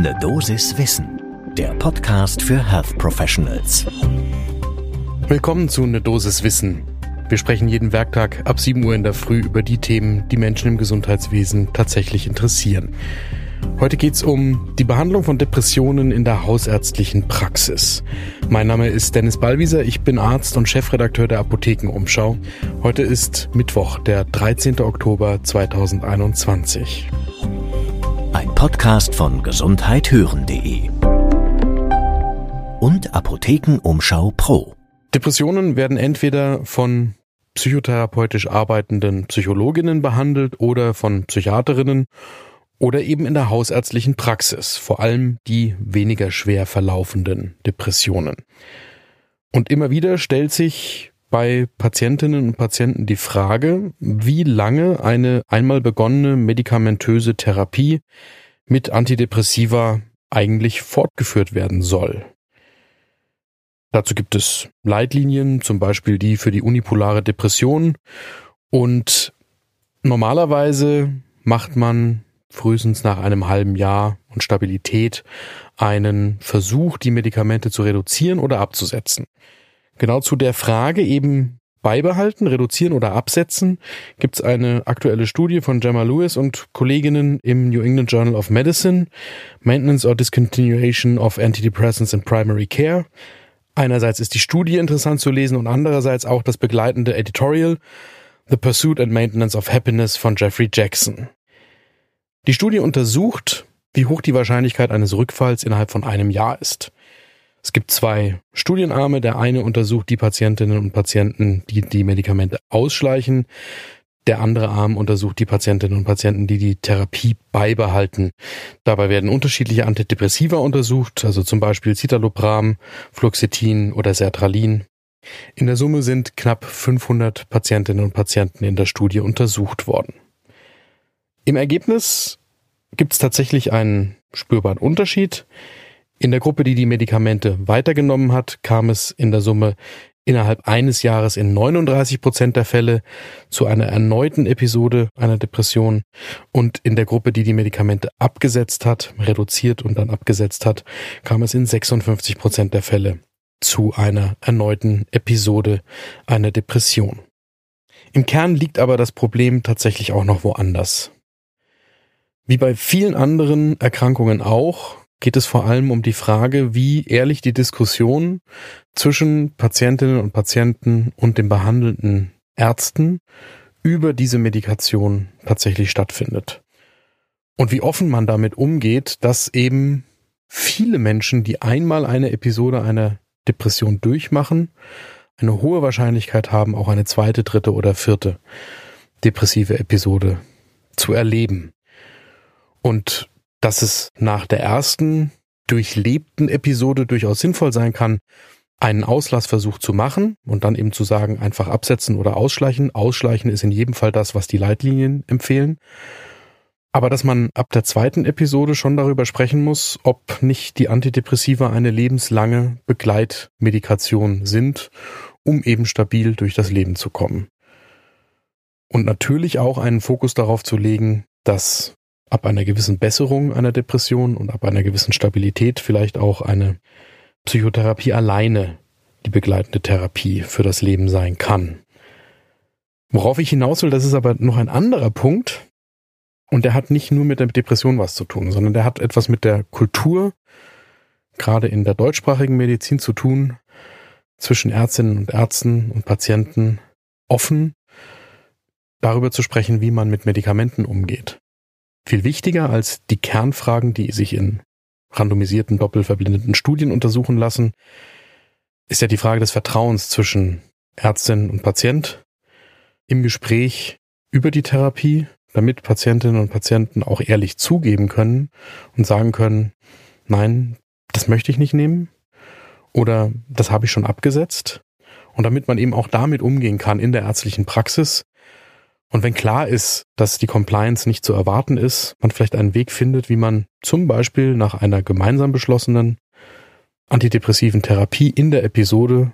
Ne Dosis Wissen, der Podcast für Health Professionals. Willkommen zu Ne Dosis Wissen. Wir sprechen jeden Werktag ab 7 Uhr in der Früh über die Themen, die Menschen im Gesundheitswesen tatsächlich interessieren. Heute geht's um die Behandlung von Depressionen in der hausärztlichen Praxis. Mein Name ist Dennis Ballwieser, ich bin Arzt und Chefredakteur der Apothekenumschau. Heute ist Mittwoch, der 13. Oktober 2021. Ein Podcast von gesundheithören.de und Apothekenumschau Pro. Depressionen werden entweder von psychotherapeutisch arbeitenden Psychologinnen behandelt oder von Psychiaterinnen oder eben in der hausärztlichen Praxis, vor allem die weniger schwer verlaufenden Depressionen. Und immer wieder stellt sich bei Patientinnen und Patienten die Frage, wie lange eine einmal begonnene medikamentöse Therapie mit Antidepressiva eigentlich fortgeführt werden soll. Dazu gibt es Leitlinien, zum Beispiel die für die unipolare Depression. Und normalerweise macht man frühestens nach einem halben Jahr und Stabilität einen Versuch, die Medikamente zu reduzieren oder abzusetzen. Genau zu der Frage eben beibehalten, reduzieren oder absetzen gibt es eine aktuelle Studie von Gemma Lewis und Kolleginnen im New England Journal of Medicine, Maintenance or Discontinuation of Antidepressants in Primary Care. Einerseits ist die Studie interessant zu lesen und andererseits auch das begleitende Editorial The Pursuit and Maintenance of Happiness von Jeffrey Jackson. Die Studie untersucht, wie hoch die Wahrscheinlichkeit eines Rückfalls innerhalb von einem Jahr ist. Es gibt zwei Studienarme. Der eine untersucht die Patientinnen und Patienten, die die Medikamente ausschleichen. Der andere Arm untersucht die Patientinnen und Patienten, die die Therapie beibehalten. Dabei werden unterschiedliche Antidepressiva untersucht, also zum Beispiel Citalopram, Fluoxetin oder Sertralin. In der Summe sind knapp 500 Patientinnen und Patienten in der Studie untersucht worden. Im Ergebnis gibt es tatsächlich einen spürbaren Unterschied. In der Gruppe, die die Medikamente weitergenommen hat, kam es in der Summe innerhalb eines Jahres in 39 Prozent der Fälle zu einer erneuten Episode einer Depression und in der Gruppe, die die Medikamente abgesetzt hat, reduziert und dann abgesetzt hat, kam es in 56 Prozent der Fälle zu einer erneuten Episode einer Depression. Im Kern liegt aber das Problem tatsächlich auch noch woanders. Wie bei vielen anderen Erkrankungen auch, geht es vor allem um die Frage, wie ehrlich die Diskussion zwischen Patientinnen und Patienten und den behandelnden Ärzten über diese Medikation tatsächlich stattfindet. Und wie offen man damit umgeht, dass eben viele Menschen, die einmal eine Episode einer Depression durchmachen, eine hohe Wahrscheinlichkeit haben, auch eine zweite, dritte oder vierte depressive Episode zu erleben. Und dass es nach der ersten durchlebten Episode durchaus sinnvoll sein kann, einen Auslassversuch zu machen und dann eben zu sagen, einfach absetzen oder ausschleichen. Ausschleichen ist in jedem Fall das, was die Leitlinien empfehlen. Aber dass man ab der zweiten Episode schon darüber sprechen muss, ob nicht die Antidepressiva eine lebenslange Begleitmedikation sind, um eben stabil durch das Leben zu kommen. Und natürlich auch einen Fokus darauf zu legen, dass ab einer gewissen Besserung einer Depression und ab einer gewissen Stabilität vielleicht auch eine Psychotherapie alleine die begleitende Therapie für das Leben sein kann. Worauf ich hinaus will, das ist aber noch ein anderer Punkt. Und der hat nicht nur mit der Depression was zu tun, sondern der hat etwas mit der Kultur, gerade in der deutschsprachigen Medizin zu tun, zwischen Ärztinnen und Ärzten und Patienten offen darüber zu sprechen, wie man mit Medikamenten umgeht. Viel wichtiger als die Kernfragen, die sich in randomisierten, doppelverblindeten Studien untersuchen lassen, ist ja die Frage des Vertrauens zwischen Ärztin und Patient im Gespräch über die Therapie, damit Patientinnen und Patienten auch ehrlich zugeben können und sagen können, nein, das möchte ich nicht nehmen oder das habe ich schon abgesetzt. Und damit man eben auch damit umgehen kann in der ärztlichen Praxis, und wenn klar ist, dass die Compliance nicht zu erwarten ist, man vielleicht einen Weg findet, wie man zum Beispiel nach einer gemeinsam beschlossenen antidepressiven Therapie in der Episode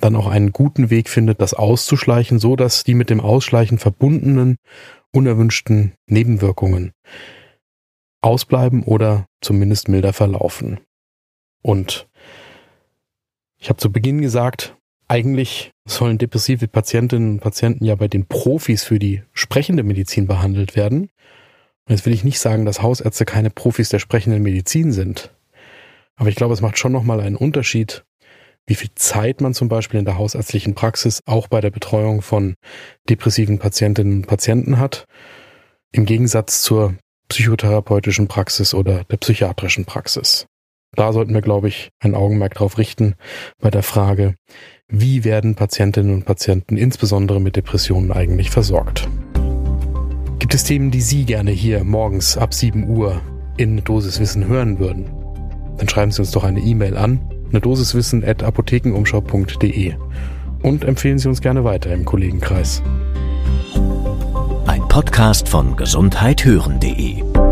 dann auch einen guten Weg findet, das auszuschleichen, so dass die mit dem Ausschleichen verbundenen unerwünschten Nebenwirkungen ausbleiben oder zumindest milder verlaufen. Und ich habe zu Beginn gesagt, eigentlich sollen depressive Patientinnen und Patienten ja bei den Profis für die sprechende Medizin behandelt werden. Und jetzt will ich nicht sagen, dass Hausärzte keine Profis der sprechenden Medizin sind. Aber ich glaube, es macht schon nochmal einen Unterschied, wie viel Zeit man zum Beispiel in der hausärztlichen Praxis auch bei der Betreuung von depressiven Patientinnen und Patienten hat, im Gegensatz zur psychotherapeutischen Praxis oder der psychiatrischen Praxis. Da sollten wir, glaube ich, ein Augenmerk darauf richten bei der Frage, wie werden Patientinnen und Patienten insbesondere mit Depressionen eigentlich versorgt. Gibt es Themen, die Sie gerne hier morgens ab 7 Uhr in Dosiswissen hören würden? Dann schreiben Sie uns doch eine E-Mail an, eine Dosiswissen at apothekenumschau.de und empfehlen Sie uns gerne weiter im Kollegenkreis. Ein Podcast von gesundheithören.de